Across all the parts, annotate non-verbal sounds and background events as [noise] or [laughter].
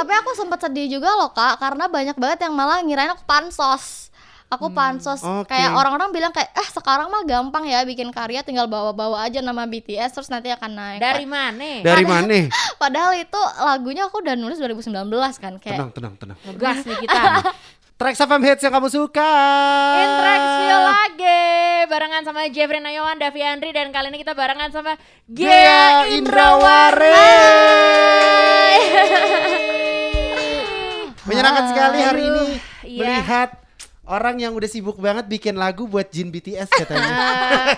tapi aku sempat sedih juga loh kak karena banyak banget yang malah ngirain aku pansos aku pansos oke. kayak orang-orang bilang kayak eh sekarang mah gampang ya bikin karya tinggal bawa-bawa aja nama BTS terus nanti akan naik Dari mana? Dari mana? [laughs] padahal itu lagunya aku udah nulis 2019 kan kayak Tenang, tenang, tenang. Ngegas nih kita. [laughs] Track FM hits yang kamu suka. Intrax View lagi barengan sama Jeffrey Nayawan, Davi Andri dan kali ini kita barengan sama Gea Gea Indrawari. Menyenangkan sekali hari ini iya. melihat orang yang udah sibuk banget bikin lagu buat Jin BTS katanya.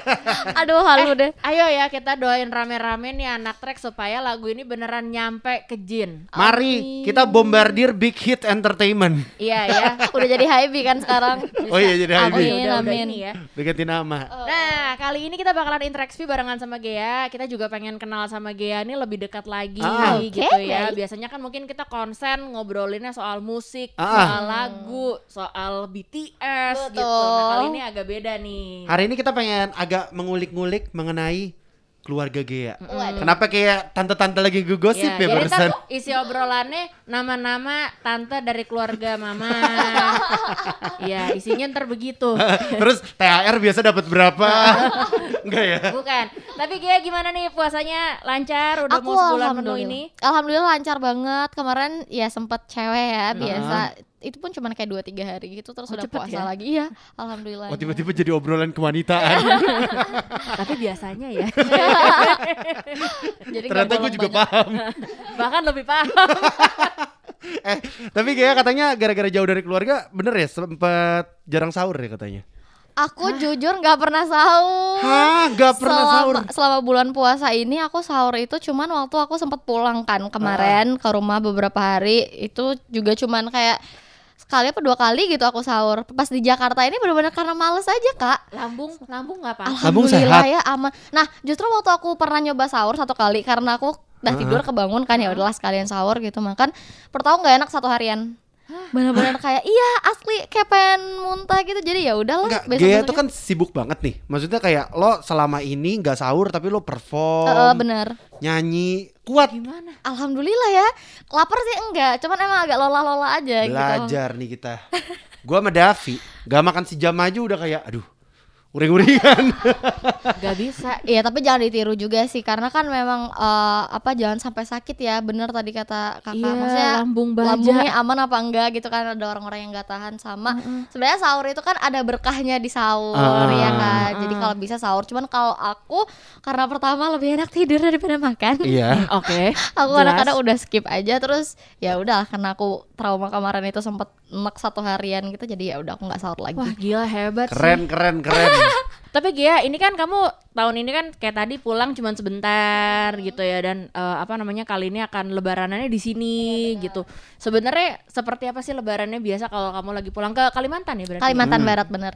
[laughs] aduh halu deh Ayo ya kita doain rame-rame nih anak trek supaya lagu ini beneran nyampe ke Jin. Mari kita bombardir Big Hit Entertainment. Iya ya. [laughs] udah jadi hype kan sekarang Oh iya jadi Amin, Oh, Habib. ya udah, udah amin. ini ya. Diganti nama. Nah, kali ini kita bakalan interaksi barengan sama Gea. Kita juga pengen kenal sama Gea nih lebih dekat lagi Ah. gitu Oke, ya. Biasanya kan mungkin kita konsen ngobrolinnya soal musik, Ah. soal lagu, soal BTS gitu. Betul. Nah, kali ini agak beda nih. Hari ini kita pengen agak mengulik-ngulik mengenai keluarga Gea. Waduh. Kenapa kayak tante-tante lagi gosip Ya, ya, jadi barusan? isi obrolannya nama-nama tante dari keluarga mama. [laughs] Iya, isinya ntar begitu. [laughs] Terus THR biasa dapat berapa? [laughs] Enggak ya? Bukan. Tapi Gea gimana nih puasanya? Lancar? Udah aku mau sebulan penuh ini? alhamdulillah lancar banget kemarin ya sempet cewek ya biasa Ah. Itu pun cuma kayak dua tiga hari gitu terus Oh, udah puasa ya? lagi iya alhamdulillah Oh tiba-tiba jadi obrolan kewanitaan. [laughs] Tapi biasanya ya. jadi nggak Ternyata gue juga banyak. paham. [laughs] Bahkan lebih paham. [laughs] eh, tapi Gea katanya gara-gara jauh dari keluarga, bener ya sempet jarang sahur ya katanya. aku jujur nggak pernah sahur Hah, gak pernah selama, sahur. selama bulan puasa ini aku sahur itu cuman waktu aku sempat pulang kan kemarin ke rumah beberapa hari itu juga cuman kayak sekali apa dua kali gitu aku sahur pas di Jakarta ini benar-benar karena males aja kak Lambung, lambung nggak apa? Lambung Alhamdulillah sehat. ya aman. Nah justru waktu aku pernah nyoba sahur satu kali karena aku udah tidur kebangun kan ya udahlah sekalian sahur gitu makan. Pertama nggak enak satu harian. Bener-bener kayak iya asli kayak pengen muntah gitu jadi ya udahlah. Enggak. Gea tuh kan sibuk banget nih. Maksudnya kayak lo selama ini nggak sahur tapi lo perform, Eh, bener. nyanyi, kuat. Gimana? Alhamdulillah ya. Lapar sih enggak, cuman emang agak lola-lola aja gitu. Belajar nih kita. Gua sama Davi, gak makan sejam aja udah kayak aduh. Uring-uringan. Gak bisa. Iya tapi jangan ditiru juga sih karena kan memang eh, apa jangan sampai sakit ya bener tadi kata kakak Iya, maksudnya lambung baja. lambungnya aman apa enggak gitu kan ada orang-orang yang nggak tahan sama sebenarnya sahur itu kan ada berkahnya di sahur Ah. ya kan jadi kalau bisa sahur cuman kalau aku karena pertama lebih enak tidur daripada makan iya. Oke. [laughs] aku jelas. kadang-kadang udah skip aja terus ya udah karena aku trauma kemarin itu sempet enak satu harian gitu jadi ya udah aku nggak sahur lagi Wah gila hebat sih. Keren, keren, keren. [laughs] Tapi Gia, ini kan kamu tahun ini kan kayak tadi pulang cuma sebentar gitu ya dan eh, apa namanya kali ini akan lebaranannya di sini gitu. Sebenarnya seperti apa sih lebarannya biasa kalau kamu lagi pulang ke Kalimantan ya berarti? Kalimantan Barat bener.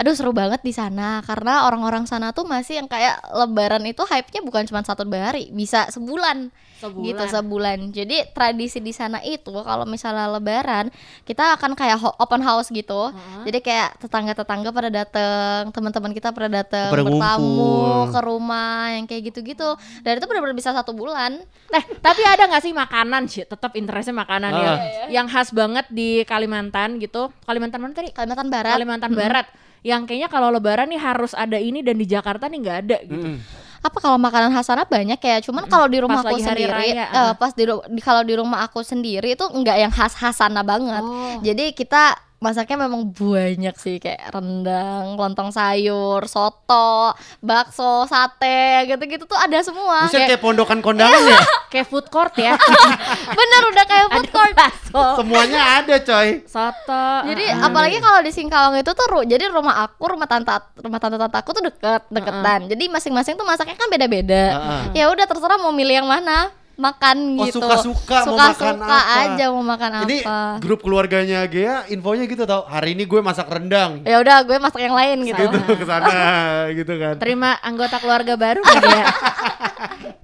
Aduh seru banget di sana karena orang-orang sana tuh masih yang kayak Lebaran itu hype-nya bukan cuma satu dua hari, bisa sebulan, Sebulan. gitu sebulan. Jadi tradisi di sana itu kalau misalnya Lebaran kita akan kayak ho- open house gitu. Jadi kayak tetangga-tetangga pada dateng, teman-teman kita pada dateng Pada bertamu ngumpul. ke rumah yang kayak gitu-gitu. Dan itu benar-benar bisa satu bulan. Eh, tapi ada nggak sih makanan sih? Tetap interestnya makanan ya. Ah. Yang khas banget di Kalimantan gitu. Kalimantan mana tadi? Kalimantan Barat. Kalimantan Barat. Yang kayaknya kalau lebaran nih harus ada ini dan di Jakarta nih nggak ada gitu. Mm. apa kalau makanan khas sana banyak ya cuman kalau di rumah Pas aku lagi hari sendiri raya, ah. pas di, di kalau di rumah aku sendiri itu enggak yang khas khas sana banget Oh. jadi kita masaknya memang banyak sih kayak rendang, lontong sayur, soto, bakso, sate, gitu-gitu tuh ada semua. Buset Kayak- kayak pondokan kondangan ya. [laughs] Kayak food court ya. [laughs] bener udah kayak food court. bakso, Semuanya ada, coy. soto. Jadi ah, ah. apalagi kalau di Singkawang itu tuh ru- jadi rumah aku, rumah tante rumah tante-tante aku tuh deket, deketan. Jadi masing-masing tuh masaknya kan beda-beda. Heeh. Ya udah terserah mau milih yang mana makan Oh, gitu. suka-suka mau makan Suka-suka apa. aja mau makan Ini apa. grup keluarganya Gea infonya gitu tau. Hari ini gue masak rendang. Ya udah gue masak yang lain gitu. Gitu ke sana [laughs] gitu kan. terima anggota keluarga baru dia? [laughs]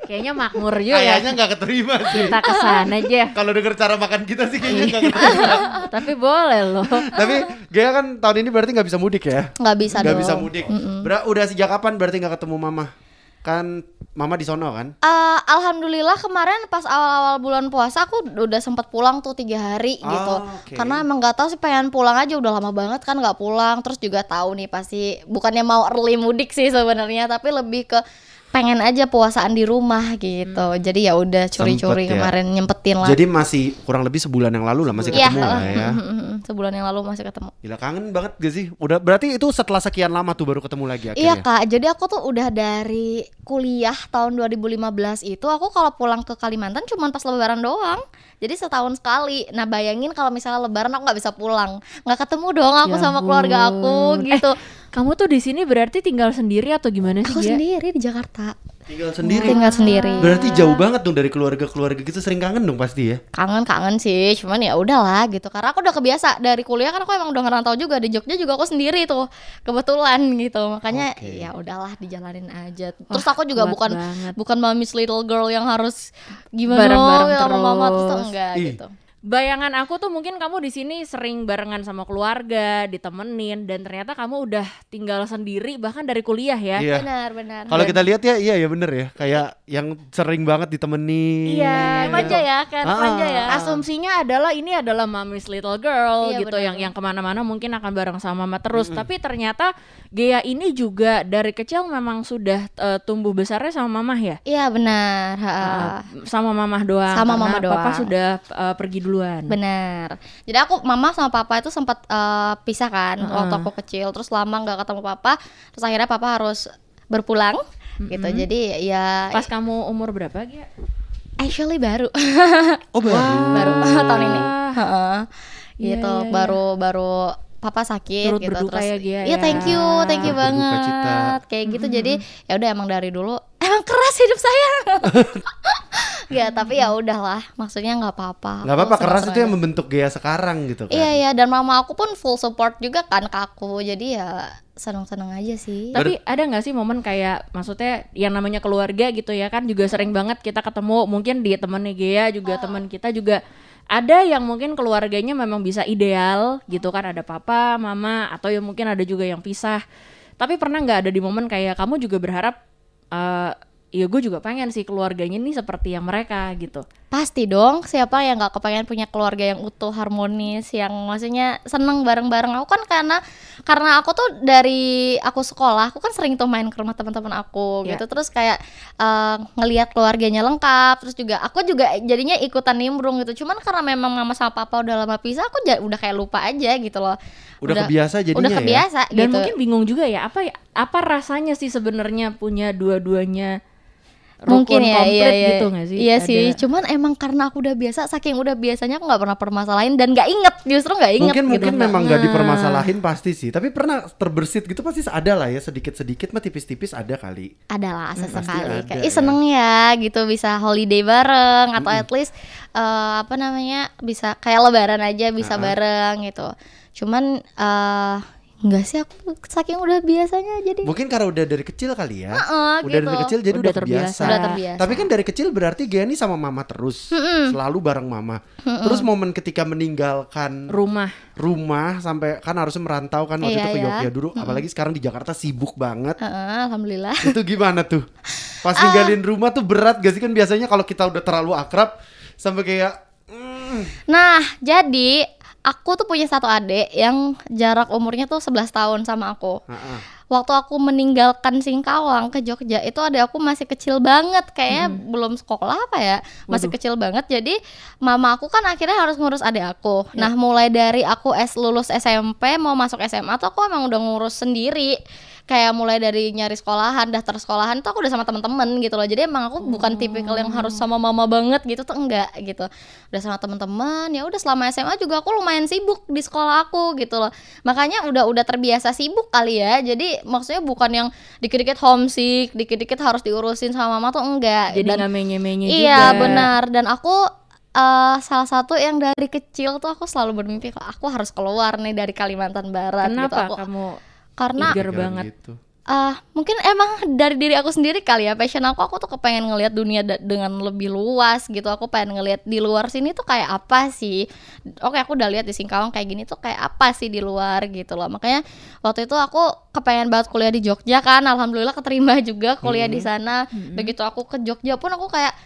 Kayaknya makmur juga ya. Kayaknya nggak keterima sih. Kita ke sana aja. [laughs] Kalau denger cara makan kita sih kayaknya Iya. nggak keterima. Tapi boleh loh. Tapi Gea kan tahun ini berarti nggak bisa mudik ya? Nggak bisa Nggak dong. bisa mudik. Ber- udah sejak kapan berarti nggak ketemu mama? Kan mama di sono kan? Eh, alhamdulillah kemarin pas awal-awal bulan puasa aku udah sempat pulang tuh tiga hari Oh, gitu oke. karena emang nggak tahu sih pengen pulang aja udah lama banget kan nggak pulang terus juga tahu nih pasti bukannya mau early mudik sih sebenarnya tapi lebih ke pengen aja puasaan di rumah gitu. Jadi ya udah curi-curi Sempet ya. kemarin nyempetin lah. Jadi masih kurang lebih sebulan yang lalu lah masih Iya, ketemu lah ya. [laughs] sebulan yang lalu masih ketemu. Gila kangen banget gak sih? Udah berarti itu setelah sekian lama tuh baru ketemu lagi Iya akhirnya. kak, jadi aku tuh udah dari kuliah tahun 2015 itu aku kalau pulang ke Kalimantan cuma pas lebaran doang. Jadi setahun sekali. Nah bayangin kalau misalnya lebaran aku nggak bisa pulang. Nggak ketemu dong aku Ya sama keluarga aku gitu Kamu tuh di sini berarti tinggal sendiri atau gimana sih? Aku Gia? sendiri di Jakarta Tinggal sendiri. Tinggal sendiri Berarti jauh banget dong dari keluarga-keluarga gitu sering kangen dong pasti ya. Kangen-kangen sih, cuman ya udahlah gitu Karena aku udah kebiasa dari kuliah kan aku emang udah ngerantau juga Di Jogja juga aku sendiri tuh Kebetulan gitu Makanya Oke. ya udahlah dijalanin aja Terus aku juga bukan banget. bukan mommy's little girl yang harus gimana Bareng-bareng ya sama mama terus terus. enggak Ih. gitu. Bayangan aku tuh mungkin kamu di sini sering barengan sama keluarga, ditemenin dan ternyata kamu udah tinggal sendiri bahkan dari kuliah ya. Iya. Benar, benar. Kalau kita lihat ya iya ya bener ya. Kayak yang sering banget ditemenin. Iya, manja ya, kan Ah. manja ya. Asumsinya adalah ini adalah mommy's little girl Iya, gitu benar. yang yang ke mana-mana mungkin akan bareng sama mama terus. Tapi ternyata Gea ini juga dari kecil memang sudah eh, tumbuh besarnya sama mamah ya. Iya benar. ha. Eh, sama mamah doang. Sama mama Papa doang. sudah eh, pergi duluan. Benar. Jadi aku mama sama papa itu sempat eh, pisah kan Heeh. waktu aku kecil. Terus lama nggak ketemu papa. Terus akhirnya papa harus berpulang gitu. Jadi ya Pas kamu umur berapa Gia? actually baru Oh baru. [laughs] baru tahun ini. Heeh. Iya, gitu iya, iya. baru baru papa sakit Turut gitu berduka terus ya, Gia, iya ya. thank you thank you Turut banget cita. kayak gitu jadi ya udah emang dari dulu [laughs] emang keras hidup saya [laughs] ya tapi ya udahlah maksudnya nggak apa-apa Gak apa-apa keras itu yang membentuk Gea sekarang gitu kan. Iya iya dan mama aku pun full support juga kan ke aku jadi ya seneng-seneng aja sih. Tapi ada nggak sih momen kayak maksudnya yang namanya keluarga gitu ya kan juga sering banget kita ketemu mungkin di temennya Gea juga teman kita juga ada yang mungkin keluarganya memang bisa ideal gitu kan ada papa, mama atau ya mungkin ada juga yang pisah. Tapi pernah nggak ada di momen kayak kamu juga berharap eh ya gue juga pengen sih keluarganya nih seperti yang mereka gitu. Pasti dong siapa yang nggak kepengen punya keluarga yang utuh harmonis yang maksudnya seneng bareng-bareng. Aku kan karena karena aku tuh dari aku sekolah aku kan sering tuh main ke rumah teman-teman aku Ya. gitu. Terus kayak eh, ngelihat keluarganya lengkap terus juga aku juga jadinya ikutan nimbrung gitu. Cuman karena memang mama sama papa udah lama pisah aku udah kayak lupa aja gitu loh. Udah kebiasa jadinya udah ya? kebiasa Dan gitu. mungkin bingung juga ya apa ya- apa rasanya sih sebenarnya punya dua-duanya mungkin ya komplit iya, iya. gitu nggak sih? iya Ada- sih cuman emang karena aku udah biasa saking udah biasanya aku nggak pernah permasalahin dan nggak inget justru nggak inget Mungkin gitu mungkin memang nggak Nah. dipermasalahin pasti sih. Tapi pernah terbersit gitu pasti ada lah ya sedikit-sedikit mah tipis-tipis ada kali. ada lah sesekali pasti kayak ada ih ya." seneng ya gitu bisa holiday bareng atau at least eh, apa namanya bisa kayak lebaran aja bisa Ah. bareng gitu cuman eh enggak sih aku saking udah biasanya jadi Mungkin karena udah dari kecil kali ya. Heeh, udah dari gitu. kecil jadi Udah udah, terbiasa. terbiasa. Udah terbiasa. Tapi kan dari kecil berarti Gea ini sama mama terus. Selalu bareng mama. Terus momen ketika meninggalkan rumah rumah sampai kan harusnya merantau kan waktu Iya, itu ke iya. Yogyakarta dulu apalagi sekarang di Jakarta sibuk banget Heeh, alhamdulillah itu gimana tuh pas ninggalin rumah tuh berat gak sih kan biasanya kalau kita udah terlalu akrab sampai kayak mm, Nah, jadi aku tuh punya satu adik yang jarak umurnya tuh 11 tahun sama aku. ah, ah. Waktu aku meninggalkan Singkawang ke Jogja, itu adik aku masih kecil banget, kayaknya belum sekolah apa ya, masih Waduh. kecil banget. Jadi mama aku kan akhirnya harus ngurus adik aku. Nah, mulai dari aku S lulus SMP mau masuk SMA tuh aku emang udah ngurus sendiri. Kayak mulai dari nyari sekolahan, daftar sekolahan tuh aku udah sama temen-temen gitu loh. Jadi emang aku bukan tipikal yang harus sama mama banget gitu tuh enggak gitu. Udah sama temen-temen, ya udah selama SMA juga aku lumayan sibuk di sekolah aku gitu loh. Makanya udah udah terbiasa sibuk kali ya. Jadi maksudnya bukan yang dikit-dikit homesick, dikit-dikit harus diurusin sama mama tuh enggak. jadi Dan menye-menye juga Iya benar dan aku eh, salah satu yang dari kecil tuh aku selalu bermimpi kalau aku harus keluar nih dari Kalimantan Barat gitu kenapa aku kamu karena Eager banget. gitu. ah mungkin emang dari diri aku sendiri kali ya passion aku aku tuh kepengen ngelihat dunia da- dengan lebih luas gitu. Aku pengen ngelihat di luar sini tuh kayak apa sih? Oke aku udah lihat di Singkawang kayak gini tuh kayak apa sih di luar gitu loh. Makanya waktu itu aku kepengen banget kuliah di Jogja kan. Alhamdulillah keterima juga kuliah di sana. Begitu aku ke Jogja pun aku kayak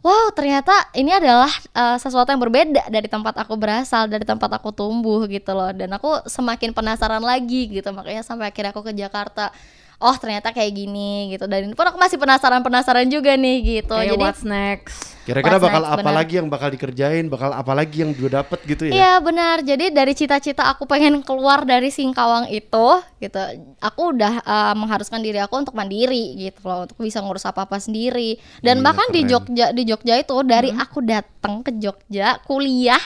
Wow, ternyata ini adalah uh, sesuatu yang berbeda dari tempat aku berasal, dari tempat aku tumbuh gitu loh. Dan aku semakin penasaran lagi gitu, makanya sampai akhirnya aku ke Jakarta. Oh, ternyata kayak gini gitu. Dan ini pun aku masih penasaran-penasaran juga nih gitu. Kayak Jadi what's next? Kira-kira bakal next, apa benar. lagi yang bakal dikerjain, bakal apa lagi yang udah dapet gitu ya? Iya benar. Jadi dari cita-cita aku pengen keluar dari Singkawang itu, gitu. Aku udah uh, mengharuskan diri aku untuk mandiri gitu loh, untuk bisa ngurus apa-apa sendiri. Dan Gila, bahkan di keren. Jogja, di Jogja itu dari aku datang ke Jogja kuliah,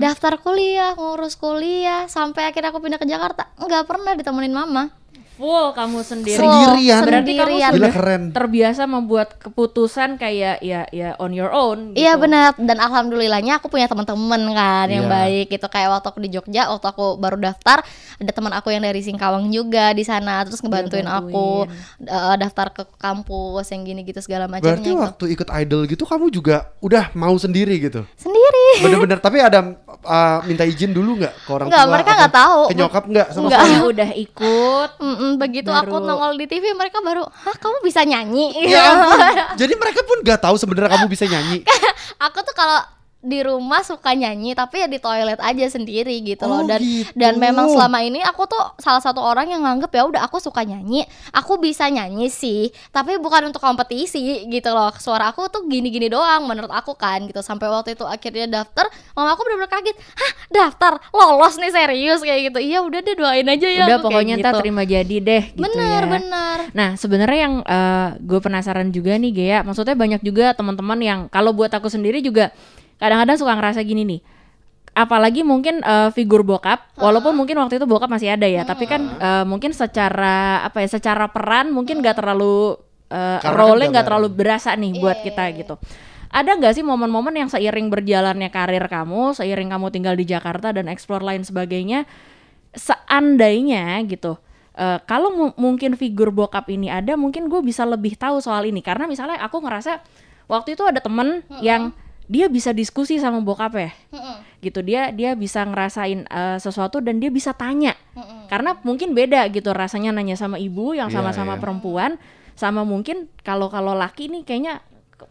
daftar kuliah, ngurus kuliah, sampai akhirnya aku pindah ke Jakarta, nggak pernah ditemenin mama. Full kamu sendiri. Sendirian? Berarti kamu sendirian. Gila keren. terbiasa membuat keputusan kayak ya ya on your own. Iya gitu. benar dan alhamdulillahnya aku punya teman-teman kan yang Iya. baik gitu kayak waktu aku di Jogja waktu aku baru daftar ada teman aku yang dari Singkawang juga di sana terus ngebantuin aku eh, daftar ke kampus yang gini gitu segala macamnya Berarti gitu. waktu ikut idol gitu kamu juga udah mau sendiri gitu? sendiri Bener-bener, [laughs] tapi ada uh, minta izin dulu nggak ke orang Nggak, tua? mereka atau nggak tahu. Ke nyokap nggak sama Nggak. sekali? Kamu udah ikut. Begitu aku Baru- nongol di TV mereka baru hah kamu bisa nyanyi Ya ampun. [laughs] Jadi mereka pun nggak tahu sebenarnya kamu bisa nyanyi. aku tuh kalau di rumah suka nyanyi tapi ya di toilet aja sendiri gitu Oh, loh dan gitu. dan memang selama ini aku tuh salah satu orang yang nganggep ya udah aku suka nyanyi aku bisa nyanyi sih tapi bukan untuk kompetisi gitu loh suara aku tuh gini-gini doang menurut aku kan gitu sampai waktu itu akhirnya daftar mama aku bener-bener kaget hah daftar lolos nih serius kayak gitu iya udah deh doain aja ya udah pokoknya ntar gitu. terima jadi deh gitu bener ya. bener Nah, sebenarnya yang gue penasaran juga nih, Gea. Maksudnya banyak juga teman-teman yang kalau buat aku sendiri juga kadang-kadang suka ngerasa gini nih. Apalagi mungkin eh, figur bokap, walaupun mungkin waktu itu bokap masih ada ya, tapi kan eh, mungkin secara apa ya, secara peran mungkin nggak terlalu eh, Karena kan role-nya nggak terlalu berasa nih buat kita gitu. Ada nggak sih momen-momen yang seiring berjalannya karir kamu, seiring kamu tinggal di Jakarta dan explore lain sebagainya, seandainya gitu eh, kalau mu- mungkin figur bokap ini ada mungkin gue bisa lebih tahu soal ini. Karena misalnya aku ngerasa waktu itu ada temen yang dia bisa diskusi sama bokap ya gitu dia dia bisa ngerasain eh, sesuatu dan dia bisa tanya karena mungkin beda gitu rasanya nanya sama ibu yang Iya, sama-sama iya. perempuan sama mungkin kalau kalau laki nih kayaknya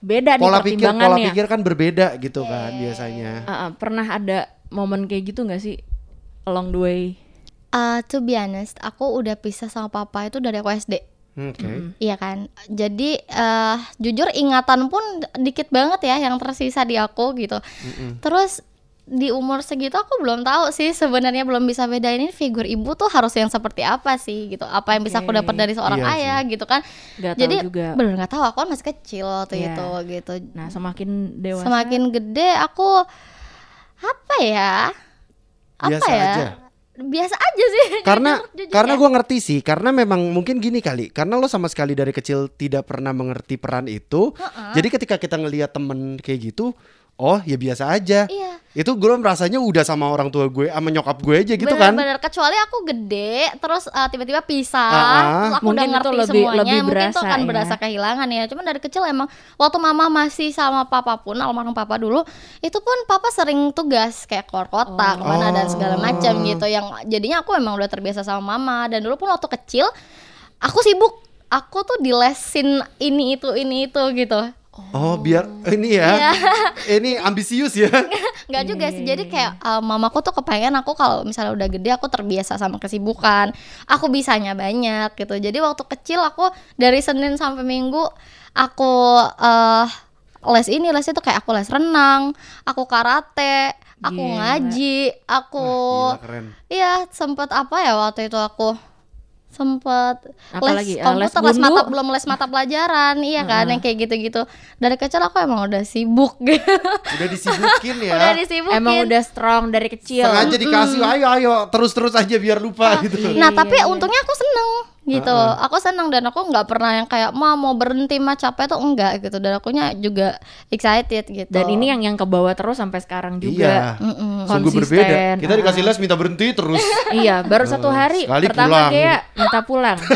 beda nih Pola pikir pola pertimbangannya pikir kan berbeda gitu kan biasanya. Eh, eh, pernah ada momen kayak gitu nggak sih along the way Uh, to be honest, aku udah pisah sama papa itu dari aku SD. Oke. Iya kan. Jadi eh jujur ingatan pun dikit banget ya yang tersisa di aku gitu. Terus di umur segitu aku belum tahu sih sebenarnya belum bisa bedain ini figur ibu tuh harus yang seperti apa sih gitu. Apa yang bisa aku dapat dari seorang Iya ayah gitu kan. Tahu Jadi juga. bener nggak tahu aku kan masih kecil waktu Iya. itu gitu. nah semakin dewasa Semakin gede aku apa ya? Apa Biasa ya? aja. Biasa aja sih. [laughs] Karena karena gue ngerti sih, karena memang mungkin gini kali, karena lo sama sekali dari kecil tidak pernah mengerti peran itu. Jadi ketika kita ngelihat temen kayak gitu, oh ya biasa aja. Iya. Itu gue merasanya udah sama orang tua gue, sama nyokap gue aja gitu kan. Bener-bener kecuali aku gede terus uh, tiba-tiba pisah Ah, ah. terus aku Mungkin udah ngerti lebih- semuanya lebih mungkin itu berasa akan ya. berasa kehilangan ya cuman dari kecil emang waktu mama masih sama papa pun almarhum papa dulu itu pun papa sering tugas kayak keluar kota ke mana dan segala macam gitu yang jadinya aku emang udah terbiasa sama mama dan dulu pun waktu kecil aku sibuk aku tuh dilesin ini itu ini itu gitu Oh biar ini ya, Iya. [laughs] ini ambisius ya. [laughs] Nggak juga sih. Jadi kayak uh, mamaku tuh kepengen aku kalau misalnya udah gede aku terbiasa sama kesibukan. Aku bisanya banyak gitu. Jadi waktu kecil aku dari Senin sampai Minggu aku eh les ini les itu kayak aku les renang, aku karate, aku Gila. ngaji, aku iya sempet apa ya waktu itu aku sempet Apa les lagi? Eh, komputer les les mata belum les mata pelajaran iya kan yang kayak gitu-gitu dari kecil aku emang udah sibuk [laughs] Udah disibukin ya. udah disibukin Emang udah strong dari kecil. Sengaja dikasih, ayo ayo terus terus aja biar lupa gitu. nah Iya, tapi iya, iya. untungnya aku seneng gitu. Aku senang dan aku nggak pernah yang kayak mau mau berhenti mah capek tuh enggak gitu. Dan akunya juga excited gitu. Dan ini yang yang ke bawah terus sampai sekarang juga. Iya. Mm-mm. Sungguh Konsisten. berbeda. Kita dikasih les minta berhenti terus. [laughs] iya, baru satu hari sekali pertama pulang. Gea minta pulang. [laughs]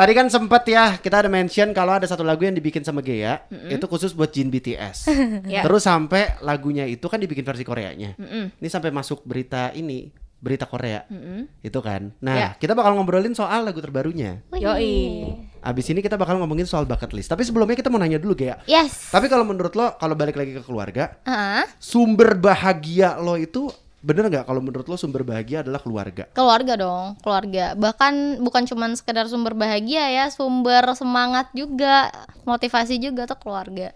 Tadi kan sempet ya kita ada mention kalau ada satu lagu yang dibikin sama Gea itu khusus buat Jin BTS. [laughs] Ya. Terus sampai lagunya itu kan dibikin versi Koreanya. Mm-mm. Ini sampai masuk berita ini berita Korea Mm-mm. itu kan. Nah Ya. kita bakal ngobrolin soal lagu terbarunya. Yoi. Abis ini kita bakal ngomongin soal bucket list. Tapi sebelumnya kita mau nanya dulu Gea. Yes. Tapi kalau menurut lo kalau balik lagi ke keluarga, Ah, sumber bahagia lo itu bener nggak kalau menurut lo sumber bahagia adalah keluarga? keluarga dong, keluarga. Bahkan bukan cuman sekedar sumber bahagia ya, sumber semangat juga, motivasi juga tuh keluarga.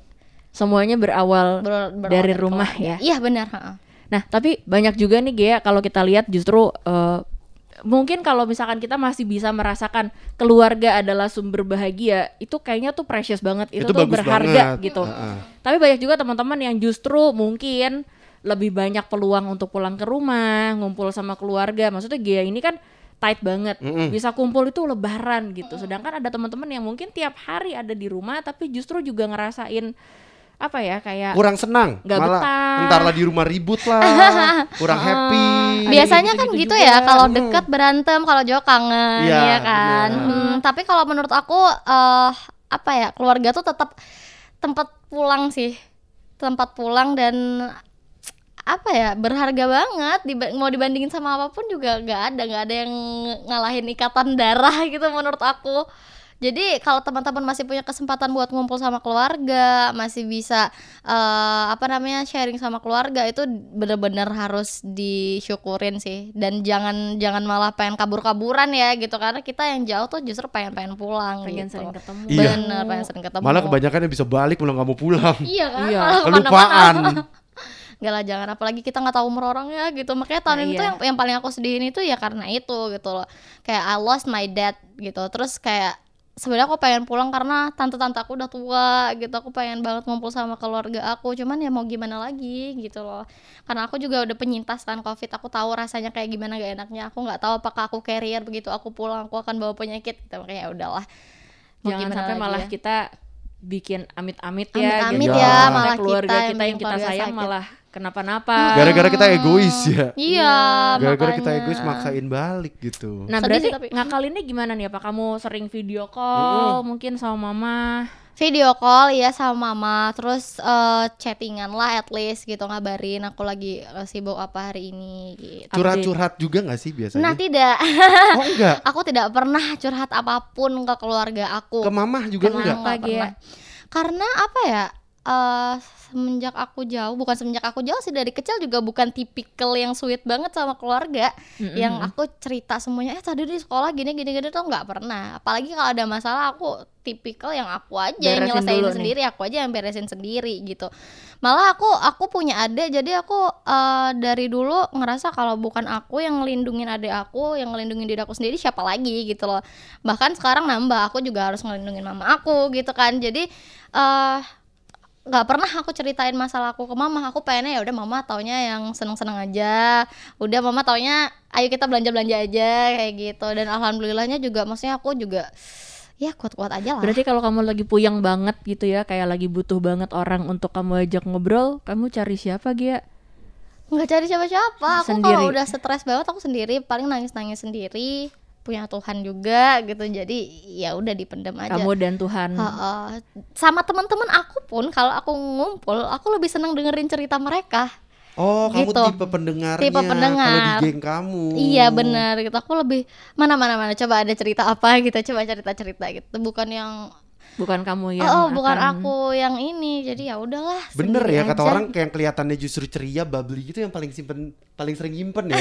Semuanya berawal Ber- berawal dari rumah keluarga. ya. Iya benar. ha-ha. Nah, tapi banyak juga nih Gea kalau kita lihat justru eh, mungkin kalau misalkan kita masih bisa merasakan keluarga adalah sumber bahagia, itu kayaknya tuh precious banget, itu, Itu tuh berharga banget. gitu. Heeh. Tapi banyak juga teman-teman yang justru mungkin lebih banyak peluang untuk pulang ke rumah, ngumpul sama keluarga. Maksudnya Gea ini kan tight banget. Mm-mm. Bisa kumpul itu lebaran gitu. Sedangkan ada teman-teman yang mungkin tiap hari ada di rumah tapi justru juga ngerasain apa ya kayak Kurang senang, Nggak malah betah. entar lah di rumah ribut lah, [laughs] kurang happy. Ada Biasanya kan gitu juga. ya, kalau dekat berantem, kalau jauh kangen, Iya, ya kan. benar. Hmm, tapi kalau menurut aku eh apa ya, keluarga tuh tetap tempat pulang sih, tempat pulang dan apa ya berharga banget Diba- mau dibandingin sama apa pun juga nggak ada nggak ada yang ngalahin ikatan darah [laughs] gitu menurut aku jadi kalau teman-teman masih punya kesempatan buat ngumpul sama keluarga masih bisa eh, apa namanya sharing sama keluarga itu bener-bener harus disyukurin sih dan jangan jangan malah pengen kabur-kaburan ya gitu karena kita yang jauh tuh justru pengen-pengen pulang pengen gitu. sering ketemu. Iya. bener pengen sering ketemu Malah kebanyakan yang bisa balik malah nggak mau pulang. iya kan Iya. malah Kelupaan. [laughs] Gak lah jangan apalagi kita nggak tahu umur orangnya gitu makanya tahun Nah, ini tuh iya. yang yang paling aku sedihin itu ya karena itu gitu loh kayak I lost my dad gitu terus kayak sebenarnya aku pengen pulang karena tante-tante aku udah tua gitu. Aku pengen banget ngumpul sama keluarga aku. Cuman ya mau gimana lagi gitu loh. Karena aku juga udah penyintas kan covid. Aku tahu rasanya kayak gimana gak enaknya. Aku nggak tahu apakah aku carrier begitu. Aku pulang aku akan bawa penyakit gitu. Makanya ya udahlah. Mau Jangan sampai lagi malah ya. kita bikin amit-amit ya Amit-amit gitu. ya, malah keluarga kita yang kita yang kita sayang sakit. malah kenapa-napa. Gara-gara kita egois ya. iya Gara-gara kita egois maksain balik gitu. Nah Sedih berarti sih tapi. ngakalinnya gimana nih? Apa kamu sering video call mungkin sama mama? video call ya sama mama terus eh, chattingan lah at least gitu ngabarin aku lagi eh, sibuk apa hari ini gitu Curhat-curhat juga nggak sih biasanya? nah tidak Oh enggak. [laughs] aku tidak pernah curhat apa pun ke keluarga aku Ke mamah juga Ke enggak. mama Lagi ya? karena apa ya eh semenjak aku jauh bukan semenjak aku jauh sih dari kecil juga bukan tipikal yang sweet banget sama keluarga. Mm-mm. yang aku cerita semuanya eh tadi di sekolah gini gini gini tuh nggak pernah. Apalagi kalau ada masalah aku tipikal yang aku aja yang nyelesain dulu nih. sendiri aku aja yang beresin sendiri gitu. Malah aku aku punya adik jadi aku eh, dari dulu ngerasa kalau bukan aku yang ngelindungin adik aku yang ngelindungin diri aku sendiri siapa lagi gitu loh. Bahkan sekarang nambah aku juga harus ngelindungin mama aku gitu kan. Jadi eh nggak pernah aku ceritain masalah aku ke mama. Aku pengennya ya udah mama taunya yang seneng seneng aja. Udah mama taunya ayo kita belanja belanja aja kayak gitu. Dan alhamdulillahnya juga maksudnya aku juga ya kuat kuat aja lah. Berarti kalau kamu lagi puyeng banget gitu ya, kayak lagi butuh banget orang untuk kamu ajak ngobrol, kamu cari siapa Gia? nggak cari siapa siapa aku kalau udah stres banget aku sendiri. Paling nangis nangis sendiri punya Tuhan juga gitu jadi ya udah dipendam aja Kamu dan Tuhan. Ha-ha. sama teman-teman aku pun kalau aku ngumpul aku lebih seneng dengerin cerita mereka Oh, kamu Gitu. tipe pendengarnya. Tipe pendengar. Kalau di geng kamu. Iya benar gitu. Aku lebih mana mana mana coba ada cerita apa gitu. Coba cerita cerita gitu. Bukan yang Bukan kamu yang oh bukan akan- aku yang ini. Jadi ya udahlah. Bener ya kata aja. orang kayak kelihatannya justru ceria, bubbly gitu yang paling simpen, paling sering nyimpen ya.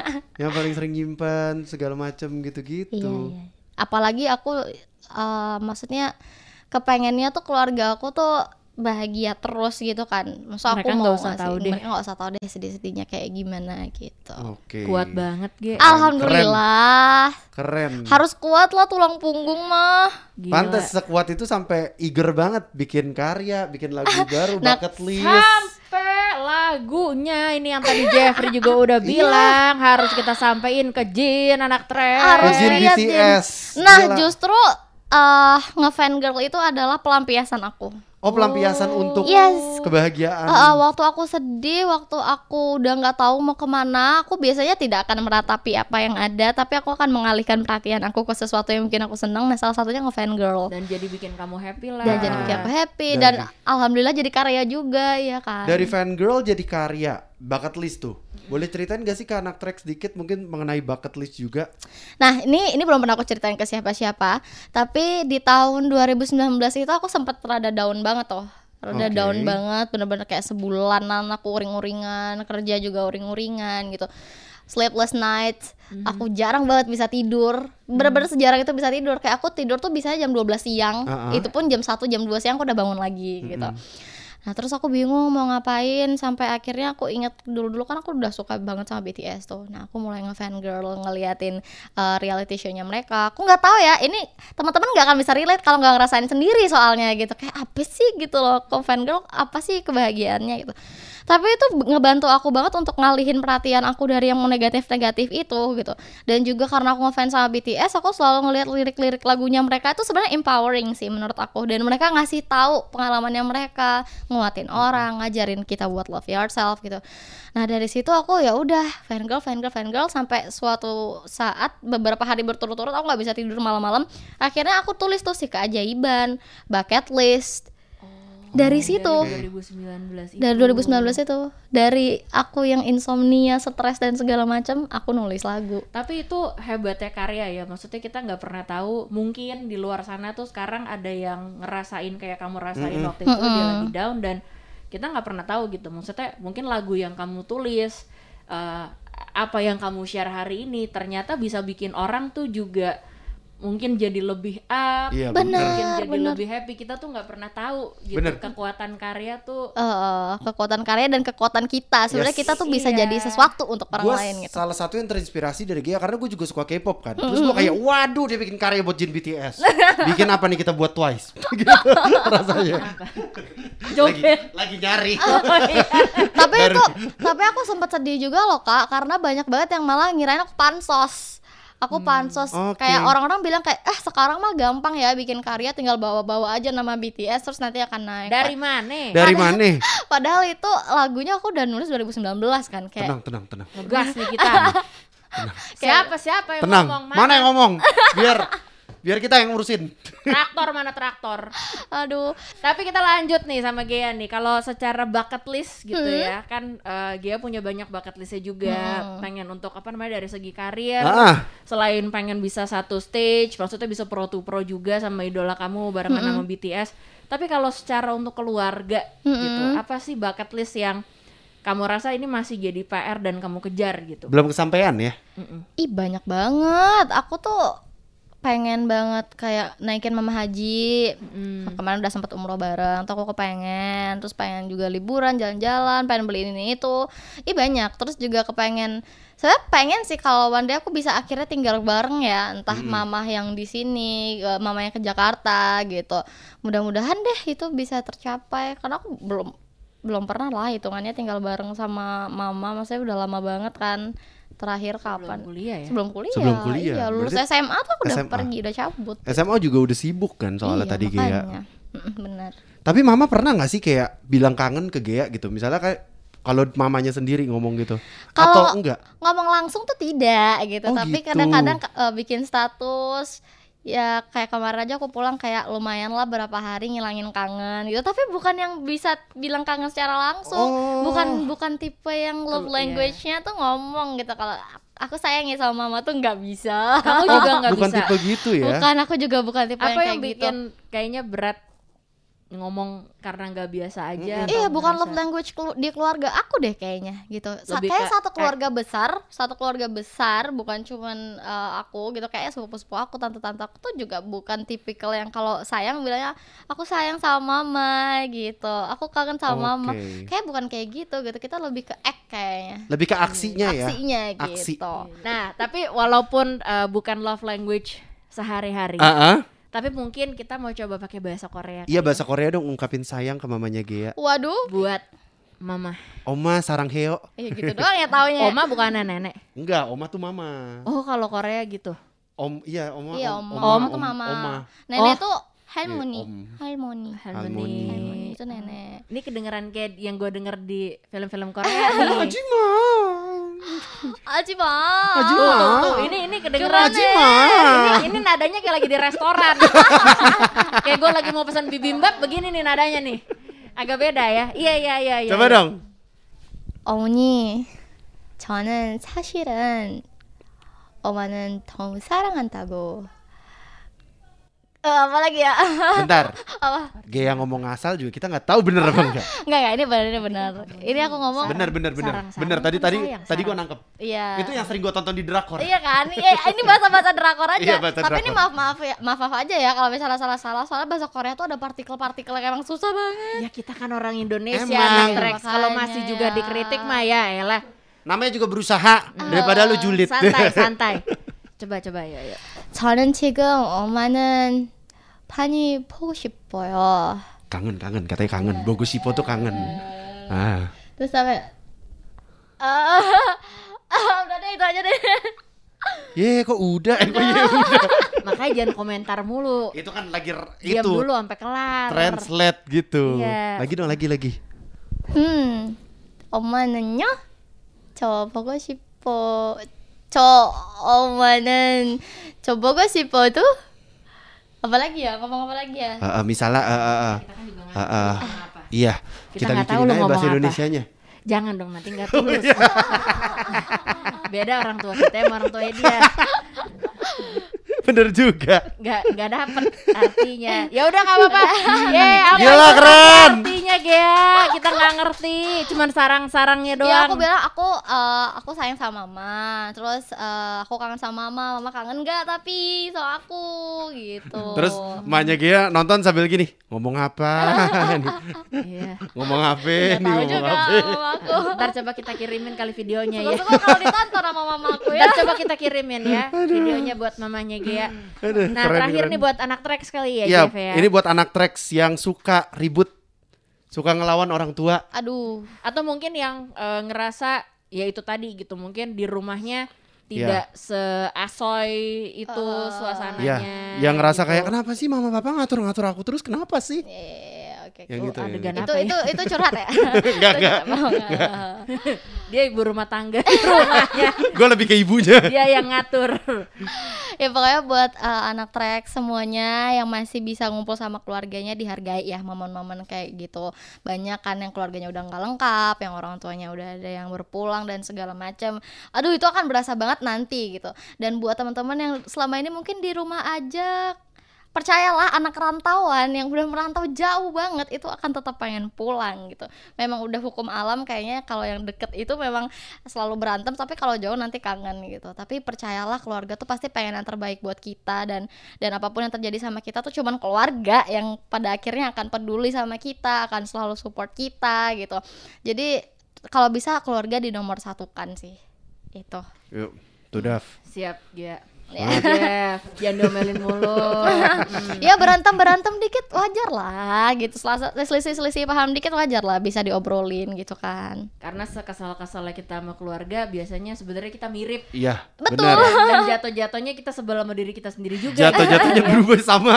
[laughs] yang paling sering nyimpen segala macam gitu-gitu. Iya, iya. Apalagi aku eh, maksudnya kepengennya tuh keluarga aku tuh bahagia terus gitu kan. Maksud aku mau nggak usah ngasih- tahu deh. Mereka nggak usah tahu deh sedih-sedihnya kayak gimana gitu. Oke. kuat banget Gia. Alhamdulillah. Keren. Harus kuat lah tulang punggung mah. Gila. Pantes sekuat itu sampai eager banget bikin karya, bikin lagu baru, Nah, bucket list. Sampai lagunya ini yang tadi Jeffrey juga udah bilang harus kita sampein ke Jin anak trash. Harus Jin lihat, Jin. BTS. Nah, Gila. justru eh ngefan girl itu adalah pelampiasan aku. Oh pelampiasan untuk Yes. kebahagiaan. Eh, waktu aku sedih, waktu aku udah nggak tahu mau ke mana, aku biasanya tidak akan meratapi apa yang ada, tapi aku akan mengalihkan perhatian aku ke sesuatu yang mungkin aku seneng. Nah, salah satunya ngefan girl. Dan jadi bikin kamu happy lah. Dan jadi bikin aku happy Dan- dan, alhamdulillah jadi karya juga ya kan. Dari fan girl jadi karya, bucket list tuh. Boleh ceritain gak sih ke anak track sedikit mungkin mengenai bucket list juga? Nah, ini ini belum pernah aku ceritain ke siapa-siapa, tapi di tahun 2019 itu aku sempat rada down banget tuh. Rada Oke. down banget, bener-bener kayak sebulanan aku uring-uringan, kerja juga uring-uringan gitu. Sleepless nights, aku jarang banget bisa tidur. Bener-bener sejarang itu bisa tidur. Kayak aku tidur tuh bisa jam 12 siang. Ah. Itu pun jam 1 jam 2 siang aku udah bangun lagi gitu. Nah terus aku bingung mau ngapain sampai akhirnya aku inget dulu-dulu kan aku udah suka banget sama BTS tuh. Nah aku mulai ngefan girl ngeliatin uh, reality show-nya mereka. Aku nggak tahu ya ini teman-teman nggak akan bisa relate kalau nggak ngerasain sendiri soalnya gitu. Kayak apa sih gitu loh kok fan girl apa sih kebahagiaannya gitu. Tapi itu ngebantu aku banget untuk ngalihin perhatian aku dari yang negatif-negatif itu gitu. Dan juga karena aku ngefans sama BTS, aku selalu ngeliat lirik-lirik lagunya mereka itu sebenarnya empowering sih menurut aku. Dan mereka ngasih tahu pengalamannya mereka, nguatin orang, ngajarin kita buat love yourself gitu. Nah dari situ aku ya udah fangirl, fangirl, fangirl sampai suatu saat beberapa hari berturut-turut aku nggak bisa tidur malam-malam. Akhirnya aku tulis tuh si keajaiban, bucket list. Dari situ Dari 2019 itu. dari 2019 itu dari aku yang insomnia stres dan segala macam aku nulis lagu Tapi itu hebatnya karya ya. Maksudnya kita nggak pernah tahu. Mungkin di luar sana tuh sekarang ada yang ngerasain kayak kamu rasain waktu itu dia lagi down dan kita nggak pernah tahu gitu. Maksudnya mungkin lagu yang kamu tulis, eh, apa yang kamu share hari ini ternyata bisa bikin orang tuh juga mungkin jadi lebih up, Iya, Bener. mungkin jadi bener. lebih happy. Kita tuh nggak pernah tahu gitu Bener. kekuatan karya tuh. Eh, kekuatan karya dan kekuatan kita sebenarnya Yes. kita tuh bisa Iya. jadi sesuatu untuk orang Gua lain gitu salah satu yang terinspirasi dari Gia karena gue juga suka K-pop kan. Terus gue kayak, waduh dia bikin karya buat Jin BTS. bikin apa nih kita buat Twice? [laughs] gitu [laughs] rasanya. lagi, lagi nyari. [laughs] tapi Baru- itu tapi aku sempat sedih juga loh kak karena banyak banget yang malah ngirain aku pansos aku pansos Oke. kayak orang-orang bilang kayak eh sekarang mah gampang ya bikin karya tinggal bawa-bawa aja nama BTS terus nanti akan naik Dari mana? Dari mana? [laughs] padahal itu lagunya aku udah nulis 2019 kan kayak Tenang, tenang, tenang. Ngegas nih kita. [laughs] siapa siapa yang Tenang. ngomong? Mana yang ngomong? Biar biar kita yang ngurusin. Traktor mana traktor? aduh Tapi kita lanjut nih sama Gea nih. Kalau secara bucket list gitu Hmm. ya, kan eh, Gea punya banyak bucket listnya juga. Pengen untuk apa namanya dari segi karir. Ah, Selain pengen bisa satu stage, maksudnya bisa pro to pro juga sama idola kamu barengan sama BTS. Tapi kalau secara untuk keluarga gitu, apa sih bucket list yang kamu rasa ini masih jadi PR dan kamu kejar gitu? belum kesampaian ya? Mm-mm. ih banyak banget aku tuh pengen banget kayak naikin mama haji. Mm. kemarin udah sempet umroh bareng tuh aku kepengen terus pengen juga liburan jalan-jalan pengen beli ini itu. Ih banyak. Terus juga kepengen saya pengen sih kalau one day aku bisa akhirnya tinggal bareng ya. Entah mama yang di sini eh, mama yang ke Jakarta gitu. Mudah-mudahan deh itu bisa tercapai karena aku belum belum pernah lah hitungannya tinggal bareng sama mama. Maksudnya udah lama banget kan terakhir kapan Belum kuliah ya? sebelum kuliah Sebelum kuliah, iya lulus berarti SMA tuh aku udah SMA. pergi udah cabut SMA juga udah sibuk kan soalnya Iya, tadi Gea. makanya. Bener Tapi mama pernah nggak sih kayak bilang kangen ke Gea gitu? Misalnya kayak kalau mamanya sendiri ngomong gitu. Kalau- Atau enggak? ngomong langsung tuh tidak gitu Oh, tapi gitu. kadang-kadang eh, bikin status ya kayak kemarin aja aku pulang kayak lumayan lah berapa hari ngilangin kangen gitu tapi bukan yang bisa bilang kangen secara langsung Oh. bukan bukan tipe yang love Tuh, language-nya tuh ngomong gitu kalau aku sayang ya sama mama tuh nggak bisa Kamu juga nggak Bukan bisa. tipe gitu ya? bukan aku juga bukan tipe apa yang yang kayak gitu bikin kayaknya berat ngomong karena nggak biasa aja atau Iya bukan love language kelu- di keluarga aku deh kayaknya gitu. Sa- Lebih kayak ke- satu keluarga besar, satu keluarga besar bukan cuman eh, aku gitu kayak sepupu-sepupu aku, tante-tante aku tuh juga bukan tipikal yang kalau sayang bilangnya aku sayang sama mama gitu. Aku kangen sama mama. Oke. Kayak bukan kayak gitu gitu. Kita lebih ke act kayaknya. Lebih ke aksinya ya. Aksinya Aksi. gitu. nah tapi walaupun uh, bukan love language sehari-hari Ah, ah. Tapi mungkin kita mau coba pakai bahasa Korea Iya bahasa Korea dong ungkapin sayang ke mamanya Gea. Waduh, ya. buat Mama. Oma sarang heo. Iya gitu doang ya taunya. Oma bukan nenek. Enggak, oma tuh mama. Oh, kalau Korea gitu. Om iya oma. Iya, om, om, om, tuh mama. Oma. Nenek Oh. tuh harmoni. Iya, om. harmoni. Harmoni. Harmoni itu nenek. Ini kedengeran kayak yang gue denger di film-film Korea nih. Ajima. Ajima. Ajima. Tuh, tuh, tuh, ini ini kedengeran Ajima. ini, ini nadanya kayak lagi di restoran. [laughs] kayak gue lagi mau pesan bibimbap begini nih nadanya nih. Agak beda ya. Iya iya iya iya. Coba iya. dong. 어머니, 저는 사실은 엄마는 너무 사랑한다고. 어, apa lagi ya? [laughs] Bentar. apa? Gaya ngomong asal juga kita nggak tahu bener apa enggak. [laughs] Enggak, enggak, ini benar, ini benar. Ini aku ngomong. Bener bener bener. Sarang, Bener tadi tadi Sayang, tadi gua nangkep. Iya. Itu yang sering gua tonton di drakor. Iya kan? Iya, ini bahasa-bahasa drakor aja. Iya, bahasa Tapi ini drakor. maaf maaf ya, maaf maaf aja ya kalau misalnya salah-salah. Soalnya bahasa Korea tuh ada partikel-partikel yang emang susah banget. Ya kita kan orang Indonesia, Emang. Rex. Kalau masih juga ya. dikritik mah ya elah. Namanya juga berusaha daripada lu julid. Santai, santai. [laughs] Coba coba yuk yuk. 저는 지금 엄마는 많이 보고 싶어요. kangen kangen katanya kangen. Bogus Sipo tuh kangen. Ah. Terus sampai Ah, ah, udah deh itu aja deh. Ye kok udah? Eh, kok ye udah? Makanya jangan komentar mulu. itu kan lagi r- Diam itu dulu sampai kelar. translate gitu. Iya. Lagi dong lagi lagi. 음, 엄마는요? 저 보고 싶어. 저 엄마는 저 보고 싶어도 apa lagi ya? Ngomong apa lagi ya? Ah, ah, misalnya ah, ah, ah. Ah, ah. Iya, Kita kita, nggak tahu bikinin lu aja ngomong bahasa apa. Indonesianya. Jangan dong nanti nggak [laughs] tulus. Beda orang tua kita sama orang tua dia. [laughs] Bener juga. Nggak nggak dapet artinya. Ya udah nggak apa-apa. [laughs] Ye, apa Gila, keren. Artinya Gea, kita nggak ngerti. Cuman sarang-sarangnya doang. Ya aku bilang aku eh, aku sayang sama mama. Terus eh, aku kangen sama mama. Mama kangen nggak tapi sama aku gitu. Terus emaknya Gia nonton sambil gini, ngomong apa? [laughs] Iya. ngomong apa nih? tahu Ngomong juga apa? [laughs] Ntar coba kita kirimin kali videonya ya. Kalau ditonton sama mama aku ya. Ntar coba kita kirimin ya videonya buat mamanya Gea. Aduh, Nah keren, terakhir keren. nih buat anak trek sekali ya, Iya, Jeff ya. ini buat anak treks yang suka ribut, suka ngelawan orang tua. Aduh. Atau mungkin yang eh, ngerasa ya itu tadi gitu mungkin di rumahnya tidak seasoy itu suasananya. Iya, yang ngerasa gitu. kayak kenapa sih mama papa ngatur-ngatur aku terus kenapa sih? Eh, oke. Yang gitu. gitu. Itu ya? itu itu curhat ya? [laughs] Enggak, enggak. [laughs] Dia ibu rumah tangga rumahnya. [laughs] Gue lebih ke ibunya. Dia yang ngatur. ya pokoknya buat uh, anak trek semuanya yang masih bisa ngumpul sama keluarganya dihargai ya momen-momen kayak gitu banyak kan yang keluarganya udah nggak lengkap yang orang tuanya udah ada yang berpulang dan segala macam aduh itu akan berasa banget nanti gitu dan buat teman-teman yang selama ini mungkin di rumah aja percayalah anak rantauan yang udah merantau jauh banget itu akan tetap pengen pulang gitu memang udah hukum alam kayaknya kalau yang deket itu memang selalu berantem tapi kalau jauh nanti kangen gitu tapi percayalah keluarga tuh pasti pengen yang terbaik buat kita dan dan apa pun yang terjadi sama kita tuh cuman keluarga yang pada akhirnya akan peduli sama kita akan selalu support kita gitu jadi kalau bisa keluarga di nomor satukan sih itu Yuk, tuh. Siap. Ya. Jeff, jangan [laughs] diomelin mulu. Hmm. [laughs] ya berantem berantem dikit wajar lah gitu selisih selisih paham dikit wajar lah bisa diobrolin gitu kan Karena sekesal-kesalnya kita sama keluarga biasanya sebenarnya kita mirip Iya, Betul. benar. dan jatuh-jatuhnya kita sebel sama diri kita sendiri juga. Jatuh-jatuhnya [laughs] berubah sama.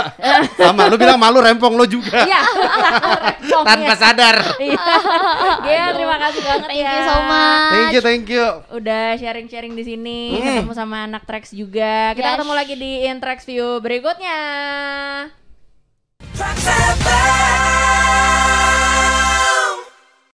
sama. Lu bilang malu rempong lo juga. Iya. Tanpa sadar. Iya. Gea, terima kasih banget thank ya. you so much Thank you, thank you. Udah sharing-sharing di sini, Hmm. ketemu sama anak Trax juga. Kita Yes. ketemu lagi di Intrax View berikutnya. Trax